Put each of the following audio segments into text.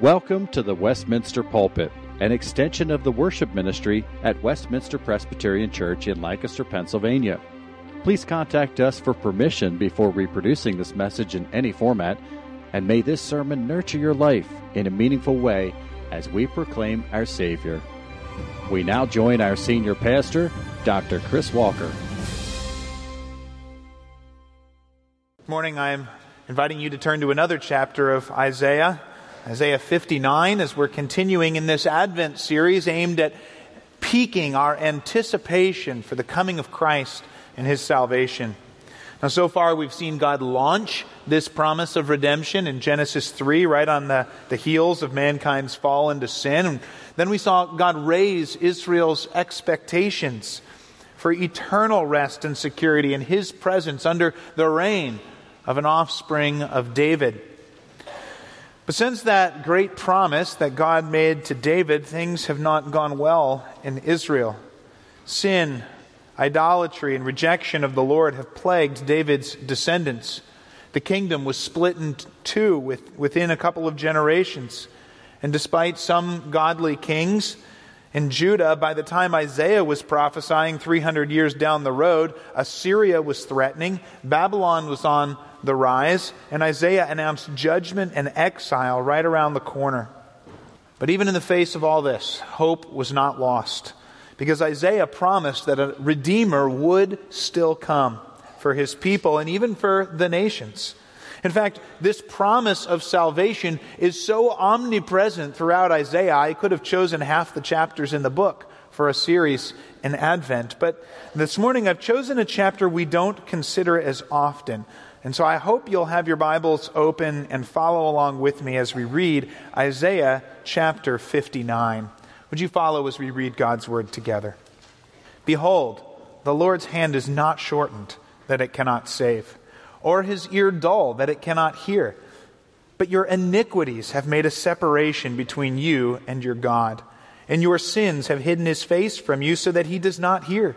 Welcome to the Westminster Pulpit, an extension of the worship ministry at Westminster Presbyterian Church in Lancaster, Pennsylvania. Please contact us for permission before reproducing this message in any format, and may this sermon nurture your life in a meaningful way as we proclaim our Savior. We now join our senior pastor, Dr. Chris Walker. Good morning. I'm inviting you to turn to another chapter of Isaiah. Isaiah 59, as we're continuing in this Advent series aimed at piquing our anticipation for the coming of Christ and his salvation. Now, so far, we've seen God launch this promise of redemption in Genesis 3, right on the, the heels of mankind's fall into sin. And then we saw God raise Israel's expectations for eternal rest and security in his presence under the reign of an offspring of David. But since that great promise that God made to David, things have not gone well in Israel. Sin, idolatry, and rejection of the Lord have plagued David's descendants. The kingdom was split in two within a couple of generations. And despite some godly kings in Judah, by the time Isaiah was prophesying 300 years down the road, Assyria was threatening, Babylon was on the rise, and Isaiah announced judgment and exile right around the corner. But even in the face of all this, hope was not lost because Isaiah promised that a Redeemer would still come for his people and even for the nations. In fact, this promise of salvation is so omnipresent throughout Isaiah, I could have chosen half the chapters in the book for a series in Advent. But this morning I've chosen a chapter we don't consider as often. And so I hope you'll have your Bibles open and follow along with me as we read Isaiah chapter 59. Would you follow as we read God's word together? Behold, the Lord's hand is not shortened that it cannot save, or his ear dull that it cannot hear. But your iniquities have made a separation between you and your God, and your sins have hidden his face from you so that he does not hear.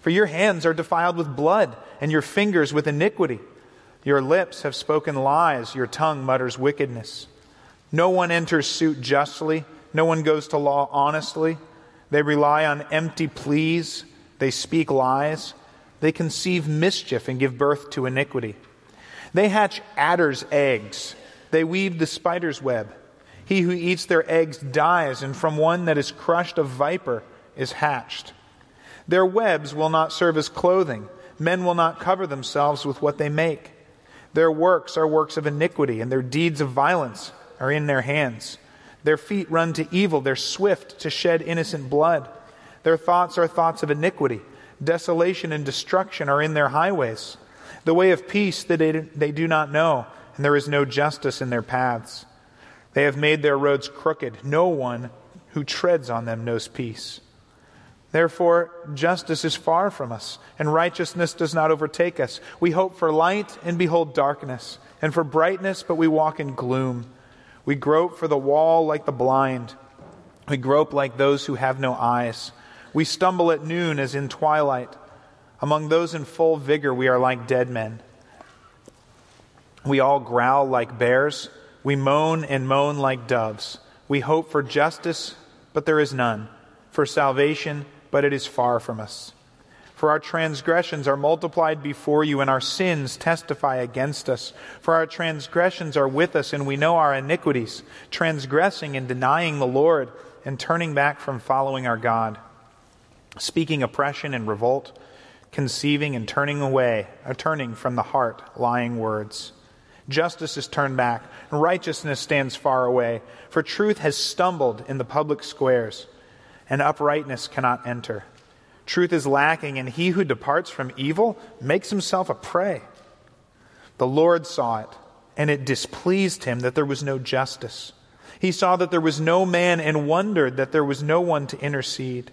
For your hands are defiled with blood, and your fingers with iniquity. Your lips have spoken lies, your tongue mutters wickedness. No one enters suit justly, no one goes to law honestly. They rely on empty pleas, they speak lies, they conceive mischief and give birth to iniquity. They hatch adder's eggs, they weave the spider's web. He who eats their eggs dies, and from one that is crushed a viper is hatched. Their webs will not serve as clothing. Men will not cover themselves with what they make. Their works are works of iniquity, and their deeds of violence are in their hands. Their feet run to evil, they're swift to shed innocent blood. Their thoughts are thoughts of iniquity. Desolation and destruction are in their highways. The way of peace that they, they do not know, and there is no justice in their paths. They have made their roads crooked. No one who treads on them knows peace. Therefore, justice is far from us, and righteousness does not overtake us. We hope for light and behold darkness, and for brightness, but we walk in gloom. We grope for the wall like the blind. We grope like those who have no eyes. We stumble at noon as in twilight. Among those in full vigor, we are like dead men. We all growl like bears. We moan and moan like doves. We hope for justice, but there is none. For salvation, but it is far from us. For our transgressions are multiplied before you, and our sins testify against us. For our transgressions are with us, and we know our iniquities, transgressing and denying the Lord, and turning back from following our God. Speaking oppression and revolt, conceiving and turning away, or turning from the heart lying words. Justice is turned back, and righteousness stands far away, for truth has stumbled in the public squares and uprightness cannot enter. Truth is lacking, and he who departs from evil makes himself a prey. The Lord saw it, and it displeased him that there was no justice. He saw that there was no man and wondered that there was no one to intercede.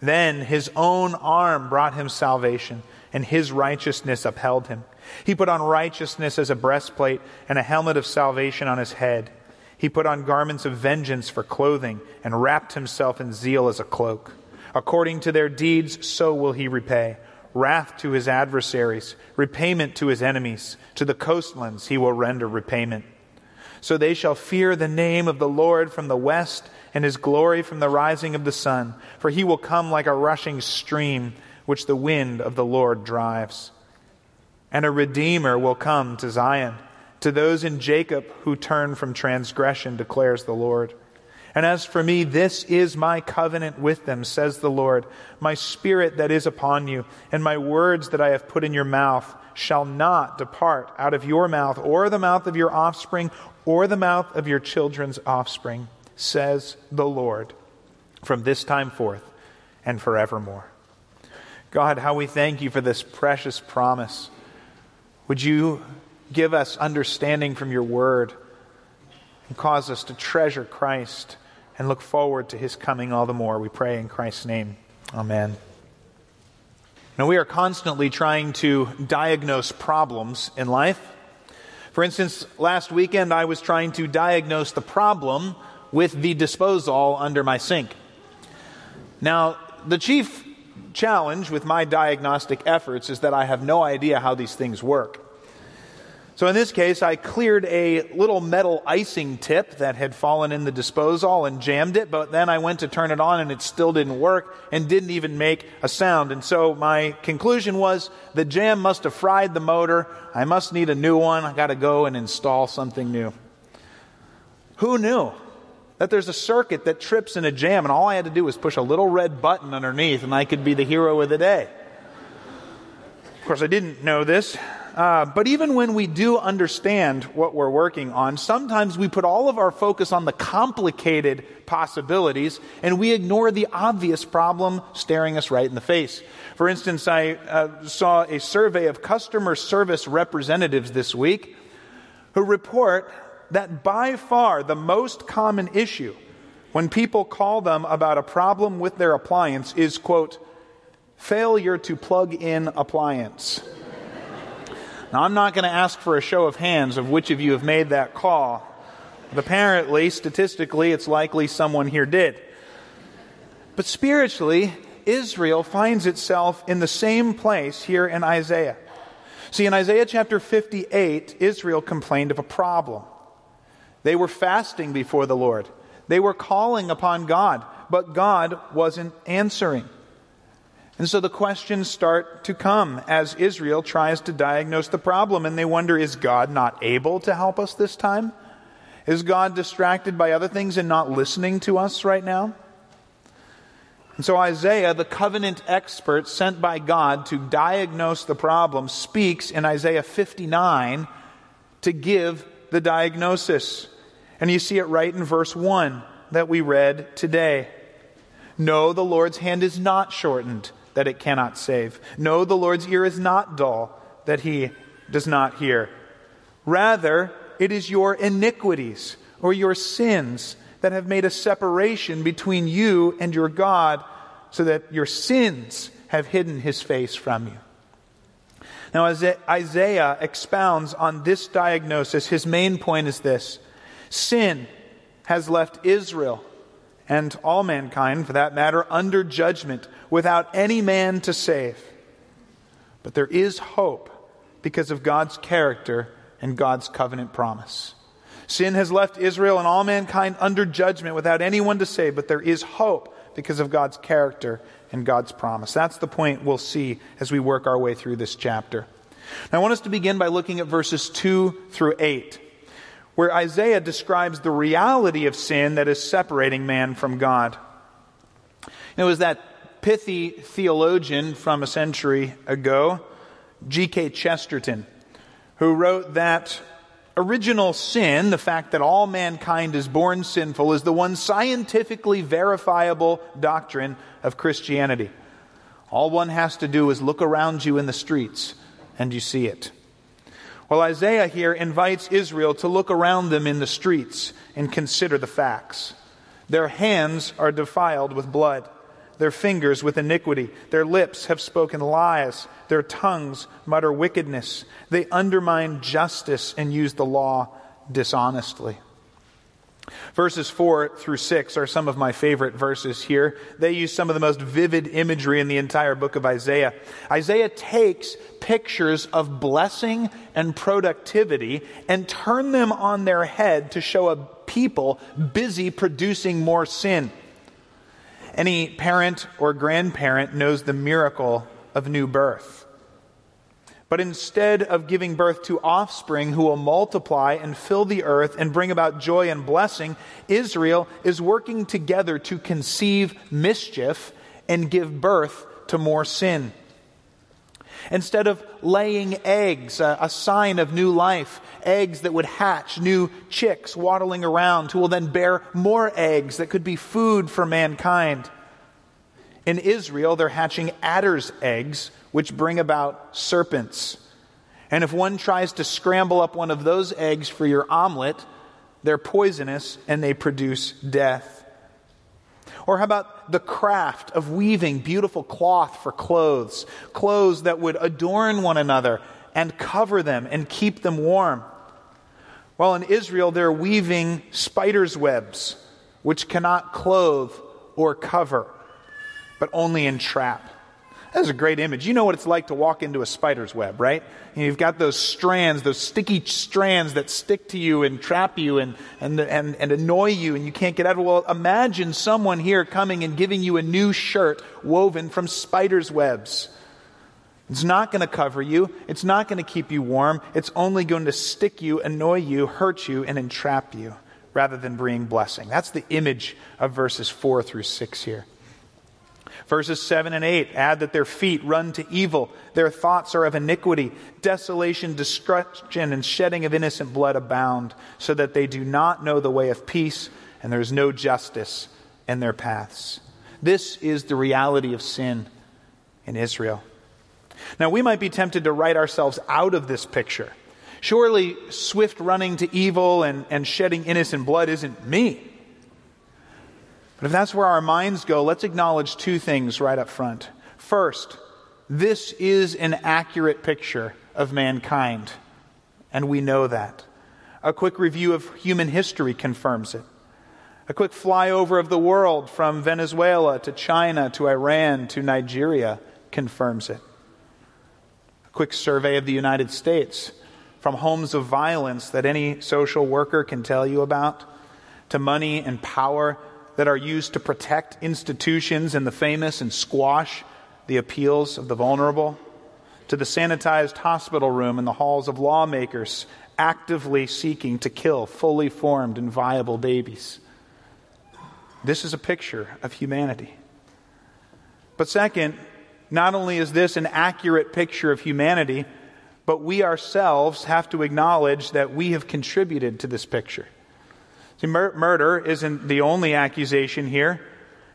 Then his own arm brought him salvation, and his righteousness upheld him. He put on righteousness as a breastplate and a helmet of salvation on his head. He put on garments of vengeance for clothing and wrapped himself in zeal as a cloak. According to their deeds, so will he repay wrath to his adversaries, repayment to his enemies. To the coastlands he will render repayment. So they shall fear the name of the Lord from the west and his glory from the rising of the sun. For he will come like a rushing stream, which the wind of the Lord drives. And a Redeemer will come to Zion, to those in Jacob who turn from transgression, declares the Lord. And as for me, this is my covenant with them, says the Lord. My spirit that is upon you, and my words that I have put in your mouth, shall not depart out of your mouth, or the mouth of your offspring, or the mouth of your children's offspring, says the Lord, from this time forth and forevermore. God, how we thank you for this precious promise. Would you give us understanding from your word and cause us to treasure Christ and look forward to his coming all the more? We pray in Christ's name. Amen. Now, we are constantly trying to diagnose problems in life. For instance, last weekend I was trying to diagnose the problem with the disposal under my sink. Now, the chief challenge with my diagnostic efforts is that I have no idea how these things work. So in this case, I cleared a little metal icing tip that had fallen in the disposal and jammed it, but then I went to turn it on and it still didn't work and didn't even make a sound. And so my conclusion was the jam must have fried the motor. I must need a new one. I got to go and install something new. Who knew that there's a circuit that trips in a jam and all I had to do was push a little red button underneath and I could be the hero of the day? Of course, I didn't know this. Uh, but even when we do understand what we're working on, sometimes we put all of our focus on the complicated possibilities and we ignore the obvious problem staring us right in the face. For instance, I uh, saw a survey of customer service representatives this week who report that by far the most common issue when people call them about a problem with their appliance is, quote, failure to plug in appliance. Now, I'm not going to ask for a show of hands of which of you have made that call. But apparently, statistically, it's likely someone here did. But spiritually, Israel finds itself in the same place here in Isaiah. See, in Isaiah chapter 58, Israel complained of a problem. They were fasting before the Lord, they were calling upon God, but God wasn't answering. And so the questions start to come as Israel tries to diagnose the problem, and they wonder is God not able to help us this time? Is God distracted by other things and not listening to us right now? And so Isaiah, the covenant expert sent by God to diagnose the problem, speaks in Isaiah 59 to give the diagnosis. And you see it right in verse 1 that we read today. No, the Lord's hand is not shortened that it cannot save. No, the Lord's ear is not dull, that he does not hear. Rather, it is your iniquities or your sins that have made a separation between you and your God, so that your sins have hidden his face from you. Now, as Isaiah expounds on this diagnosis, his main point is this sin has left Israel and all mankind, for that matter, under judgment without any man to save. But there is hope because of God's character and God's covenant promise. Sin has left Israel and all mankind under judgment without anyone to save, but there is hope because of God's character and God's promise. That's the point we'll see as we work our way through this chapter. Now, I want us to begin by looking at verses 2 through 8 where Isaiah describes the reality of sin that is separating man from God. It was that pithy theologian from a century ago, G.K. Chesterton, who wrote that original sin, the fact that all mankind is born sinful, is the one scientifically verifiable doctrine of Christianity. All one has to do is look around you in the streets and you see it. Well, Isaiah here invites Israel to look around them in the streets and consider the facts. Their hands are defiled with blood, their fingers with iniquity, their lips have spoken lies, their tongues mutter wickedness, they undermine justice and use the law dishonestly. Verses 4 through 6 are some of my favorite verses here. They use some of the most vivid imagery in the entire book of Isaiah. Isaiah takes pictures of blessing and productivity and turn them on their head to show a people busy producing more sin. Any parent or grandparent knows the miracle of new birth. But instead of giving birth to offspring who will multiply and fill the earth and bring about joy and blessing, Israel is working together to conceive mischief and give birth to more sin. Instead of laying eggs, a, a, sign of new life, eggs that would hatch new chicks waddling around who will then bear more eggs that could be food for mankind. In Israel, they're hatching adder's eggs which bring about serpents. And if one tries to scramble up one of those eggs for your omelet, they're poisonous and they produce death. Or how about the craft of weaving beautiful cloth for clothes, clothes that would adorn one another and cover them and keep them warm? Well, in Israel, they're weaving spider's webs, which cannot clothe or cover, but only entrap. That's a great image. You know what it's like to walk into a spider's web, right? You've got those strands, those sticky strands that stick to you and trap you and, and, and, and annoy you and you can't get out of it. Well, imagine someone here coming and giving you a new shirt woven from spider's webs. It's not going to cover you. It's not going to keep you warm. It's only going to stick you, annoy you, hurt you, and entrap you rather than bring blessing. That's the image of verses 4 through 6 here. Verses 7 and 8 add that their feet run to evil, their thoughts are of iniquity, desolation, destruction, and shedding of innocent blood abound, so that they do not know the way of peace, and there is no justice in their paths. This is the reality of sin in Israel. Now, we might be tempted to write ourselves out of this picture. Surely, swift running to evil and, and shedding innocent blood isn't me. But if that's where our minds go, let's acknowledge two things right up front. First, this is an accurate picture of mankind, and we know that. A quick review of human history confirms it. A quick flyover of the world from Venezuela to China to Iran to Nigeria confirms it. A quick survey of the United States from homes of violence that any social worker can tell you about to money and power that are used to protect institutions and the famous and squash the appeals of the vulnerable, to the sanitized hospital room and the halls of lawmakers actively seeking to kill fully formed and viable babies. This is a picture of humanity. But second, not only is this an accurate picture of humanity, but we ourselves have to acknowledge that we have contributed to this picture. See, mur- murder isn't the only accusation here.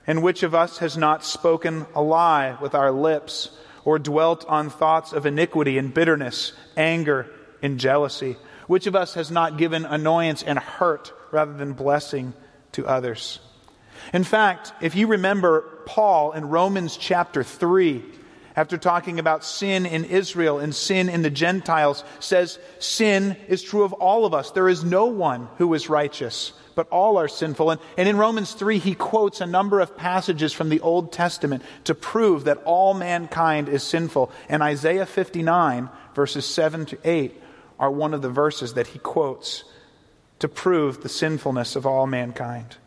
And which of us has not spoken a lie with our lips or dwelt on thoughts of iniquity and bitterness, anger and jealousy? Which of us has not given annoyance and hurt rather than blessing to others? In fact, if you remember Paul in Romans chapter 3, after talking about sin in Israel and sin in the Gentiles, says sin is true of all of us. There is no one who is righteous, but all are sinful. And, and in Romans 3, he quotes a number of passages from the Old Testament to prove that all mankind is sinful. And Isaiah 59, verses 7 to 8, are one of the verses that he quotes to prove the sinfulness of all mankind.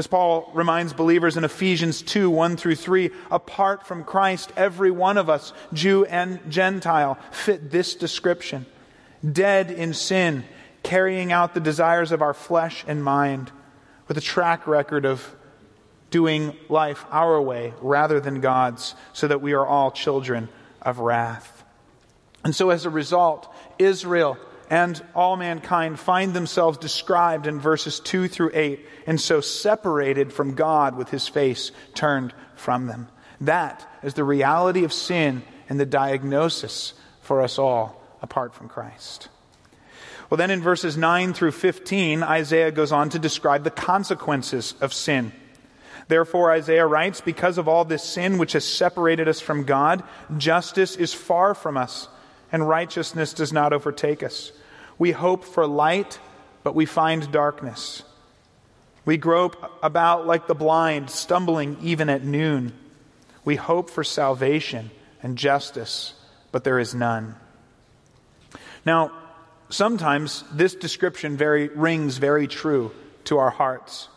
As Paul reminds believers in Ephesians 2 1 through 3, apart from Christ, every one of us, Jew and Gentile, fit this description dead in sin, carrying out the desires of our flesh and mind, with a track record of doing life our way rather than God's, so that we are all children of wrath. And so, as a result, Israel and all mankind find themselves described in verses 2 through 8, and so separated from God with his face turned from them. That is the reality of sin and the diagnosis for us all apart from Christ. Well, then in verses 9 through 15, Isaiah goes on to describe the consequences of sin. Therefore, Isaiah writes, Because of all this sin which has separated us from God, justice is far from us, and righteousness does not overtake us. We hope for light, but we find darkness. We grope about like the blind, stumbling even at noon. We hope for salvation and justice, but there is none. Now, sometimes this description very, rings very true to our hearts.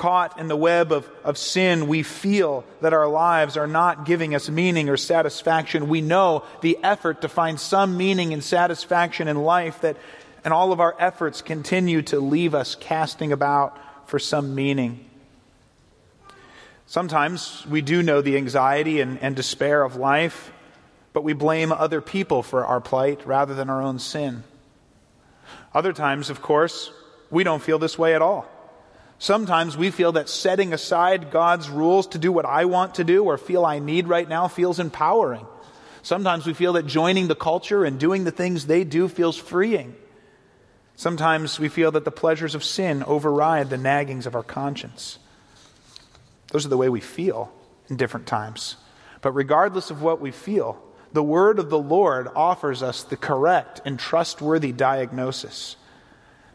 Caught in the web of, of sin, we feel that our lives are not giving us meaning or satisfaction. We know the effort to find some meaning and satisfaction in life that, and all of our efforts continue to leave us casting about for some meaning. Sometimes we do know the anxiety and, and despair of life, but we blame other people for our plight rather than our own sin. Other times, of course, we don't feel this way at all. Sometimes we feel that setting aside God's rules to do what I want to do or feel I need right now feels empowering. Sometimes we feel that joining the culture and doing the things they do feels freeing. Sometimes we feel that the pleasures of sin override the naggings of our conscience. Those are the way we feel in different times. But regardless of what we feel, the word of the Lord offers us the correct and trustworthy diagnosis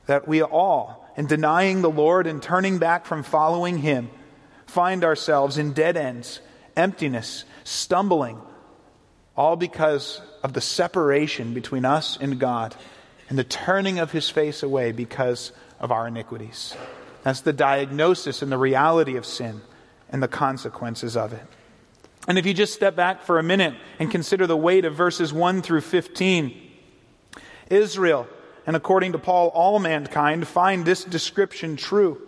that we all, in denying the Lord and turning back from following Him, find ourselves in dead ends, emptiness, stumbling, all because of the separation between us and God and the turning of His face away because of our iniquities. That's the diagnosis and the reality of sin and the consequences of it. And if you just step back for a minute and consider the weight of verses 1 through 15, Israel, and according to Paul, all mankind find this description true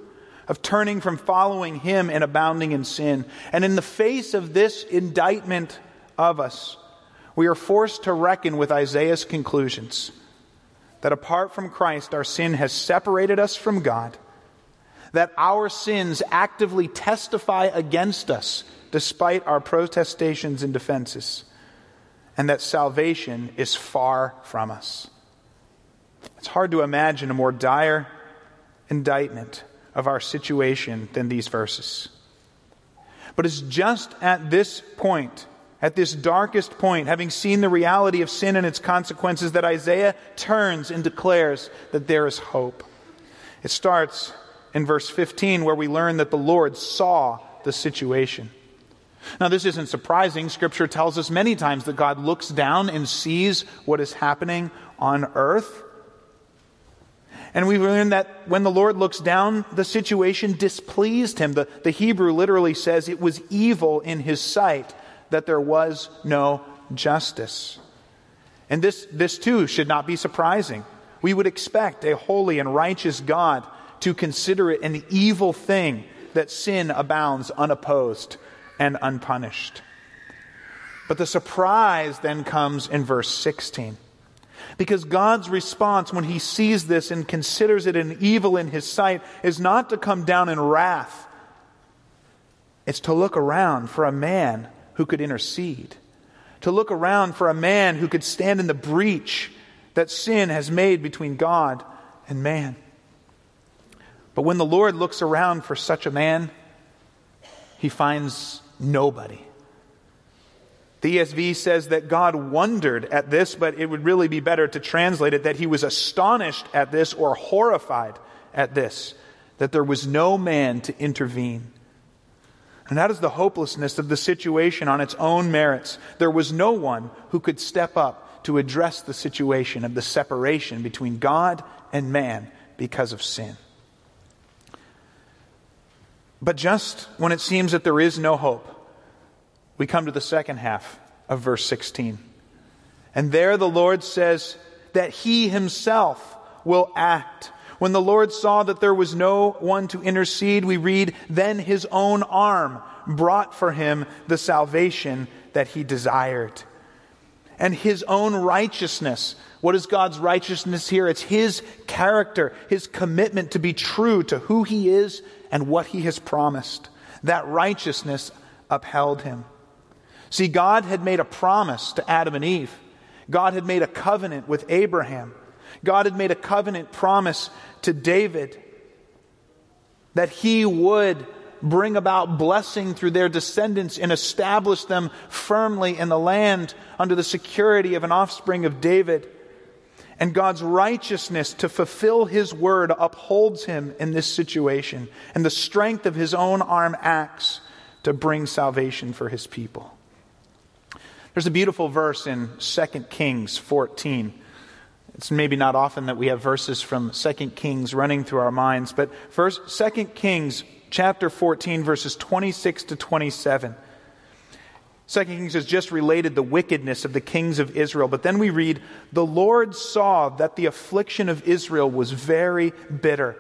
of turning from following him and abounding in sin. And in the face of this indictment of us, we are forced to reckon with Isaiah's conclusions that apart from Christ, our sin has separated us from God, that our sins actively testify against us despite our protestations and defenses, and that salvation is far from us. It's hard to imagine a more dire indictment of our situation than these verses. But it's just at this point, at this darkest point, having seen the reality of sin and its consequences, that Isaiah turns and declares that there is hope. It starts in verse 15, where we learn that the Lord saw the situation. Now, this isn't surprising. Scripture tells us many times that God looks down and sees what is happening on earth. And we learn that when the Lord looks down, the situation displeased him. The, the Hebrew literally says it was evil in his sight that there was no justice. And this, this too should not be surprising. We would expect a holy and righteous God to consider it an evil thing that sin abounds unopposed and unpunished. But the surprise then comes in verse 16. Because God's response when he sees this and considers it an evil in his sight is not to come down in wrath. It's to look around for a man who could intercede. To look around for a man who could stand in the breach that sin has made between God and man. But when the Lord looks around for such a man, he finds nobody. The ESV says that God wondered at this, but it would really be better to translate it that he was astonished at this or horrified at this, that there was no man to intervene. And that is the hopelessness of the situation on its own merits. There was no one who could step up to address the situation of the separation between God and man because of sin. But just when it seems that there is no hope, we come to the second half of verse 16. And there the Lord says that He Himself will act. When the Lord saw that there was no one to intercede, we read, then His own arm brought for Him the salvation that He desired. And His own righteousness. What is God's righteousness here? It's His character, His commitment to be true to who He is and what he has promised. That righteousness upheld him. See, God had made a promise to Adam and Eve. God had made a covenant with Abraham. God had made a covenant promise to David that he would bring about blessing through their descendants and establish them firmly in the land under the security of an offspring of David. And God's righteousness to fulfill his word upholds him in this situation, and the strength of his own arm acts to bring salvation for his people. There's a beautiful verse in 2 Kings 14. It's maybe not often that we have verses from 2 Kings running through our minds, but first 2 Kings chapter 14 verses 26 to 27. 2 Kings has just related the wickedness of the kings of Israel, but then we read, The Lord saw that the affliction of Israel was very bitter,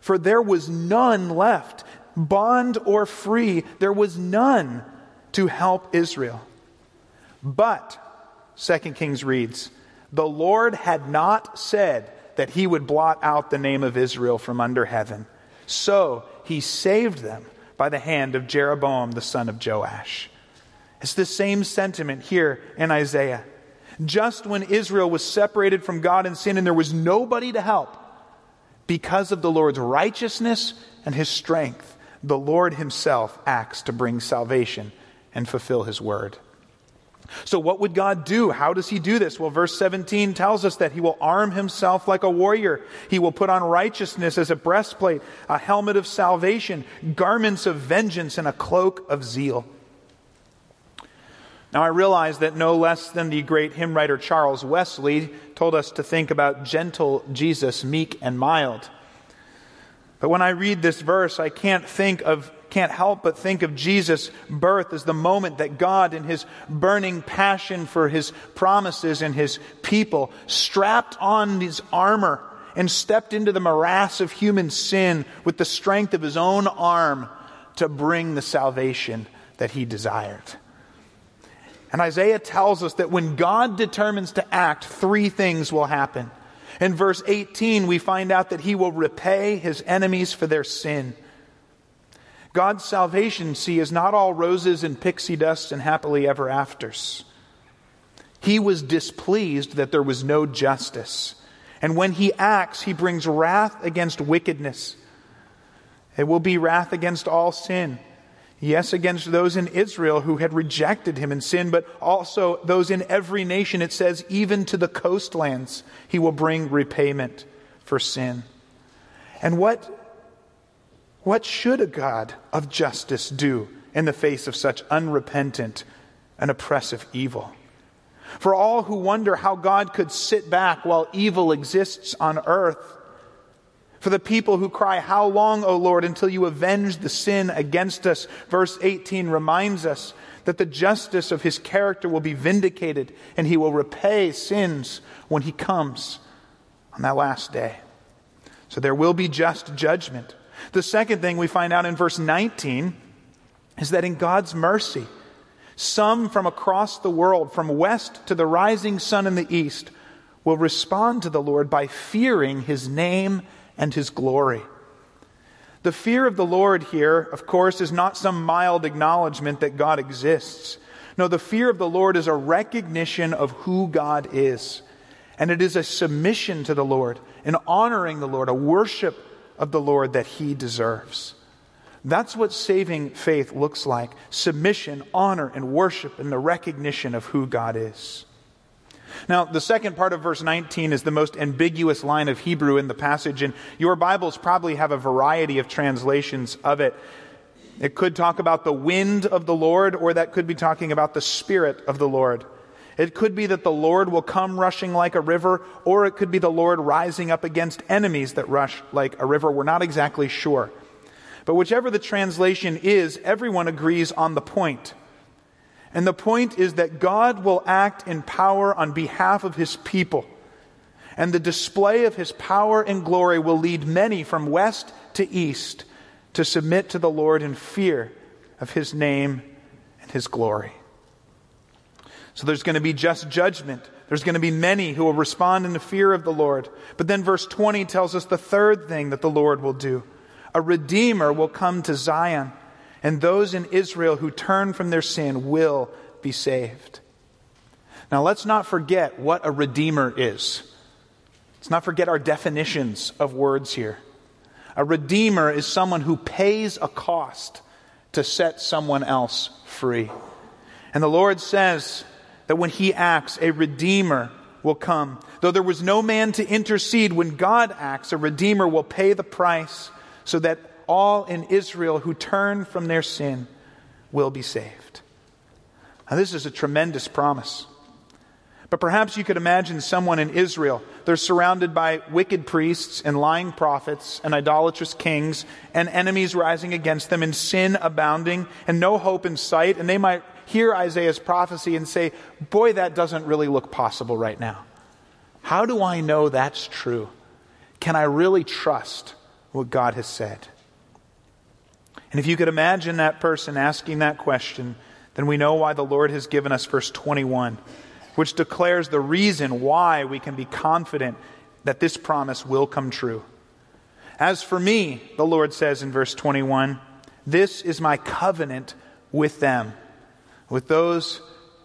for there was none left, bond or free, there was none to help Israel. But, 2 Kings reads, the Lord had not said that he would blot out the name of Israel from under heaven. So he saved them by the hand of Jeroboam the son of Joash. It's the same sentiment here in Isaiah. Just when Israel was separated from God in sin and there was nobody to help, because of the Lord's righteousness and his strength, the Lord himself acts to bring salvation and fulfill his word. So, what would God do? How does He do this? Well, verse 17 tells us that He will arm Himself like a warrior. He will put on righteousness as a breastplate, a helmet of salvation, garments of vengeance, and a cloak of zeal. Now, I realize that no less than the great hymn writer Charles Wesley told us to think about gentle Jesus, meek and mild. But when I read this verse, I can't think of can't help but think of Jesus' birth as the moment that God, in his burning passion for his promises and his people, strapped on his armor and stepped into the morass of human sin with the strength of his own arm to bring the salvation that he desired. And Isaiah tells us that when God determines to act, three things will happen. In verse 18, we find out that he will repay his enemies for their sin. God's salvation, see, is not all roses and pixie dust and happily ever afters. He was displeased that there was no justice. And when he acts, he brings wrath against wickedness. It will be wrath against all sin. Yes, against those in Israel who had rejected him in sin, but also those in every nation. It says, even to the coastlands, he will bring repayment for sin. And what what should a God of justice do in the face of such unrepentant and oppressive evil? For all who wonder how God could sit back while evil exists on earth, for the people who cry, How long, O Lord, until you avenge the sin against us? Verse 18 reminds us that the justice of his character will be vindicated and he will repay sins when he comes on that last day. So there will be just judgment. The second thing we find out in verse 19 is that in God's mercy, some from across the world, from west to the rising sun in the east, will respond to the Lord by fearing his name and his glory. The fear of the Lord here, of course, is not some mild acknowledgement that God exists. No, the fear of the Lord is a recognition of who God is. And it is a submission to the Lord, an honoring the Lord, a worship of the Lord that he deserves. That's what saving faith looks like submission, honor, and worship, and the recognition of who God is. Now, the second part of verse 19 is the most ambiguous line of Hebrew in the passage, and your Bibles probably have a variety of translations of it. It could talk about the wind of the Lord, or that could be talking about the Spirit of the Lord. It could be that the Lord will come rushing like a river, or it could be the Lord rising up against enemies that rush like a river. We're not exactly sure. But whichever the translation is, everyone agrees on the point. And the point is that God will act in power on behalf of his people. And the display of his power and glory will lead many from west to east to submit to the Lord in fear of his name and his glory. So there's going to be just judgment. There's going to be many who will respond in the fear of the Lord. But then verse 20 tells us the third thing that the Lord will do. A redeemer will come to Zion, and those in Israel who turn from their sin will be saved. Now let's not forget what a redeemer is. Let's not forget our definitions of words here. A redeemer is someone who pays a cost to set someone else free. And the Lord says, that when he acts, a redeemer will come. Though there was no man to intercede, when God acts, a Redeemer will pay the price so that all in Israel who turn from their sin will be saved. Now, this is a tremendous promise. But perhaps you could imagine someone in Israel. They're surrounded by wicked priests and lying prophets and idolatrous kings and enemies rising against them and sin abounding and no hope in sight. And they might hear Isaiah's prophecy and say, Boy, that doesn't really look possible right now. How do I know that's true? Can I really trust what God has said? And if you could imagine that person asking that question, then we know why the Lord has given us verse 21 which declares the reason why we can be confident that this promise will come true. As for me, the Lord says in verse 21, this is my covenant with them, with those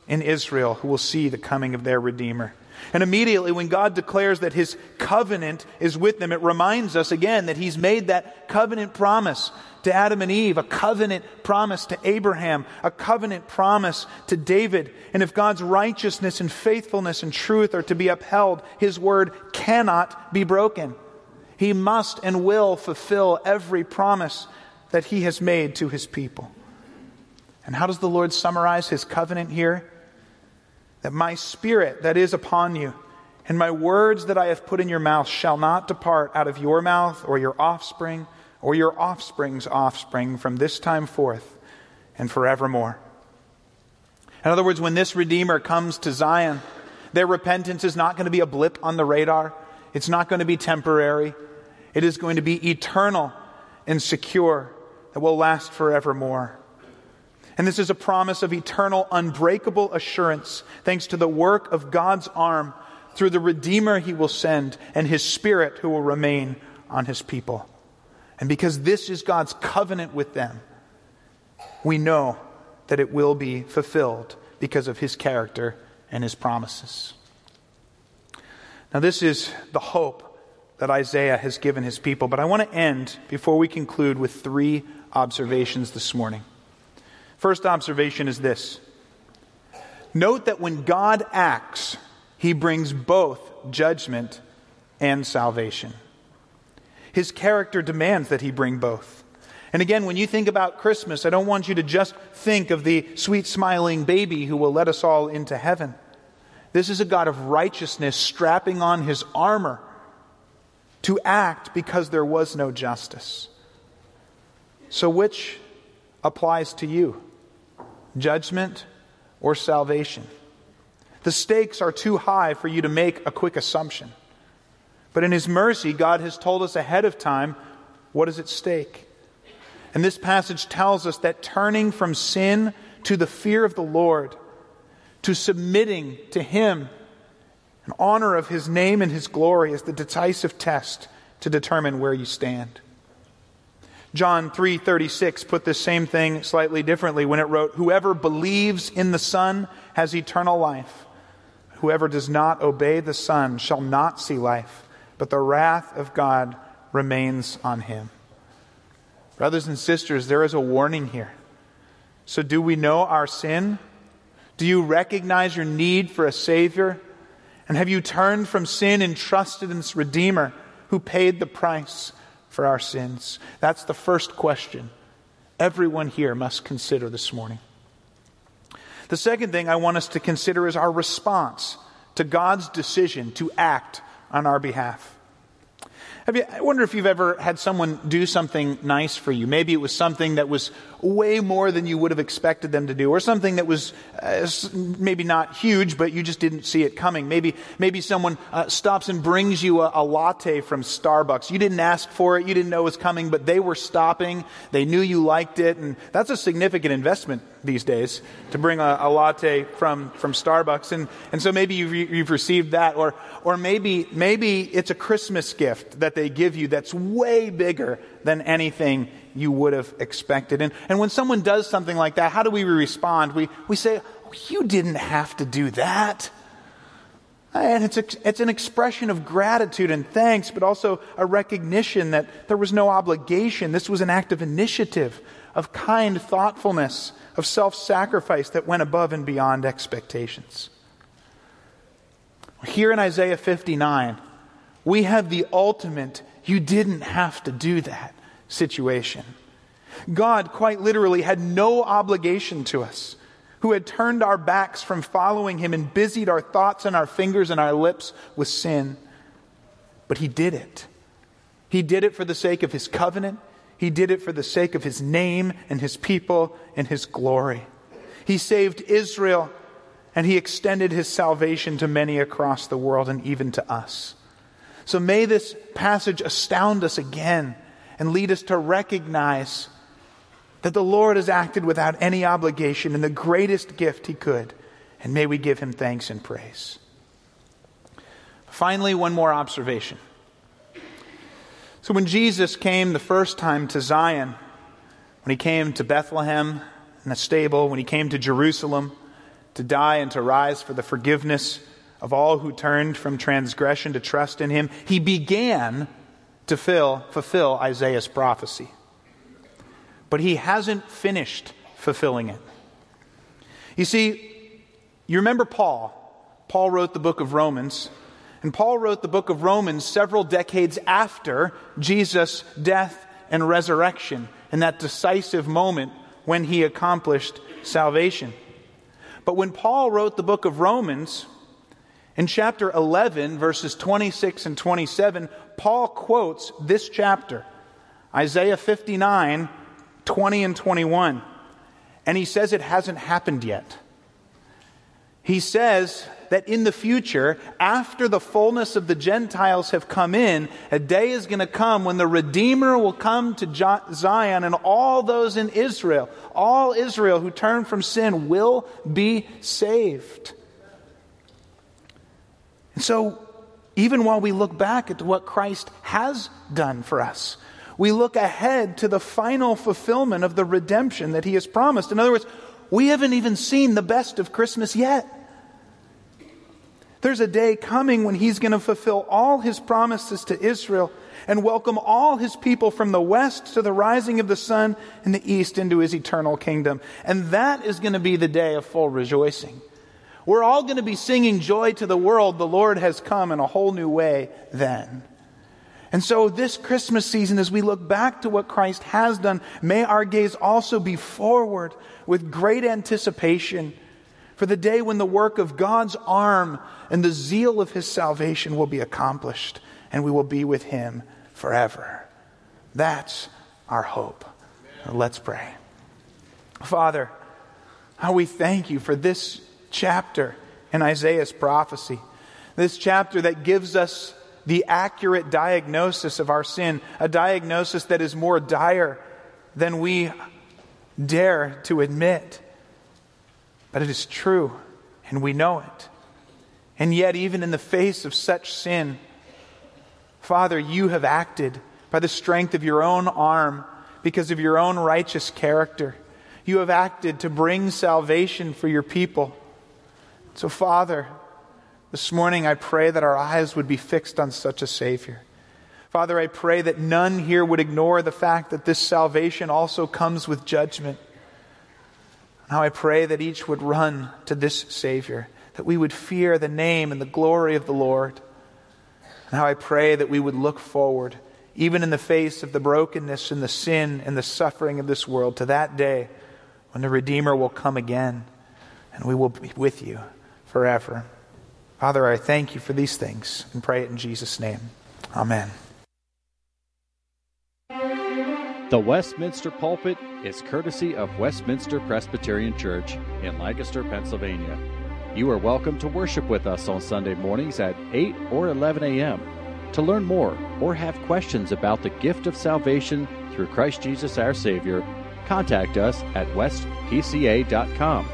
in Israel who will see the coming of their Redeemer. And immediately, when God declares that his covenant is with them, it reminds us again that he's made that covenant promise to Adam and Eve, a covenant promise to Abraham, a covenant promise to David. And if God's righteousness and faithfulness and truth are to be upheld, his word cannot be broken. He must and will fulfill every promise that he has made to his people. And how does the Lord summarize his covenant here? That my spirit that is upon you, and my words that I have put in your mouth shall not depart out of your mouth or your offspring or your offspring's offspring from this time forth and forevermore. In other words, when this Redeemer comes to Zion, their repentance is not going to be a blip on the radar. It's not going to be temporary. It is going to be eternal and secure that will last forevermore. And this is a promise of eternal, unbreakable assurance, thanks to the work of God's arm through the Redeemer he will send and his Spirit who will remain on his people. And because this is God's covenant with them, we know that it will be fulfilled because of his character and his promises. Now, this is the hope that Isaiah has given his people, but I want to end before we conclude with three observations this morning. First observation is this Note that when God acts, he brings both judgment and salvation. His character demands that he bring both. And again, when you think about Christmas, I don't want you to just think of the sweet smiling baby who will let us all into heaven. This is a God of righteousness strapping on his armor to act because there was no justice. So, which applies to you? Judgment or salvation? The stakes are too high for you to make a quick assumption. But in His mercy, God has told us ahead of time what is at stake. And this passage tells us that turning from sin to the fear of the Lord, to submitting to Him in honor of His name and His glory is the decisive test to determine where you stand. John 3:36 put this same thing slightly differently when it wrote, "Whoever believes in the Son has eternal life. Whoever does not obey the Son shall not see life, but the wrath of God remains on him. Brothers and sisters, there is a warning here. So, do we know our sin? Do you recognize your need for a Savior? And have you turned from sin and trusted in this Redeemer who paid the price for our sins? That's the first question everyone here must consider this morning. The second thing I want us to consider is our response to God's decision to act on our behalf. You, I wonder if you've ever had someone do something nice for you. Maybe it was something that was way more than you would have expected them to do, or something that was uh, maybe not huge, but you just didn't see it coming. Maybe, maybe someone uh, stops and brings you a, a, latte from Starbucks. You didn't ask for it, you didn't know it was coming, but they were stopping. They knew you liked it, and that's a significant investment these days to bring a, a latte from, from Starbucks. And, and so maybe you've, you've received that, or, or maybe, maybe it's a Christmas gift that they give you that's way bigger than anything you would have expected. And, and when someone does something like that, how do we respond? We, we say, oh, You didn't have to do that. And it's, a, it's an expression of gratitude and thanks, but also a recognition that there was no obligation. This was an act of initiative, of kind thoughtfulness, of self sacrifice that went above and beyond expectations. Here in Isaiah 59, we have the ultimate, you didn't have to do that situation. God, quite literally, had no obligation to us, who had turned our backs from following Him and busied our thoughts and our fingers and our lips with sin. But He did it. He did it for the sake of His covenant, He did it for the sake of His name and His people and His glory. He saved Israel and He extended His salvation to many across the world and even to us. So may this passage astound us again and lead us to recognize that the Lord has acted without any obligation in the greatest gift he could, and may we give him thanks and praise. Finally, one more observation. So, when Jesus came the first time to Zion, when he came to Bethlehem in the stable, when he came to Jerusalem to die and to rise for the forgiveness of all who turned from transgression to trust in him, he began to fill, fulfill Isaiah's prophecy but he hasn't finished fulfilling it. You see, you remember Paul. Paul wrote the book of Romans, and Paul wrote the book of Romans several decades after Jesus' death and resurrection, in that decisive moment when he accomplished salvation. But when Paul wrote the book of Romans, in chapter 11, verses 26 and 27, Paul quotes this chapter, Isaiah 59, 20 and 21. And he says it hasn't happened yet. He says that in the future, after the fullness of the Gentiles have come in, a day is going to come when the Redeemer will come to Zion, and all those in Israel, all Israel who turn from sin, will be saved. And so, even while we look back at what Christ has done for us, we look ahead to the final fulfillment of the redemption that he has promised. In other words, we haven't even seen the best of Christmas yet. There's a day coming when he's going to fulfill all his promises to Israel and welcome all his people from the west to the rising of the sun in the east into his eternal kingdom. And that is going to be the day of full rejoicing. We're all going to be singing joy to the world. The Lord has come in a whole new way then. And so, this Christmas season, as we look back to what Christ has done, may our gaze also be forward with great anticipation for the day when the work of God's arm and the zeal of his salvation will be accomplished and we will be with him forever. That's our hope. Let's pray. Father, how we thank you for this chapter in Isaiah's prophecy, this chapter that gives us the accurate diagnosis of our sin, a diagnosis that is more dire than we dare to admit. But it is true, and we know it. And yet, even in the face of such sin, Father, you have acted by the strength of your own arm because of your own righteous character. You have acted to bring salvation for your people. So, Father, this morning, I pray that our eyes would be fixed on such a Savior. Father, I pray that none here would ignore the fact that this salvation also comes with judgment. Now I pray that each would run to this Savior, that we would fear the name and the glory of the Lord. Now I pray that we would look forward, even in the face of the brokenness and the sin and the suffering of this world, to that day when the Redeemer will come again and we will be with you forever. Father, I thank you for these things and pray it in Jesus' name. Amen. The Westminster Pulpit is courtesy of Westminster Presbyterian Church in Lancaster, Pennsylvania. You are welcome to worship with us on Sunday mornings at 8 or 11 a.m. To learn more or have questions about the gift of salvation through Christ Jesus our Savior, contact us at westpca.com.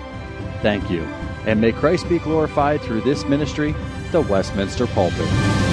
Thank you. And may Christ be glorified through this ministry, the Westminster Pulpit.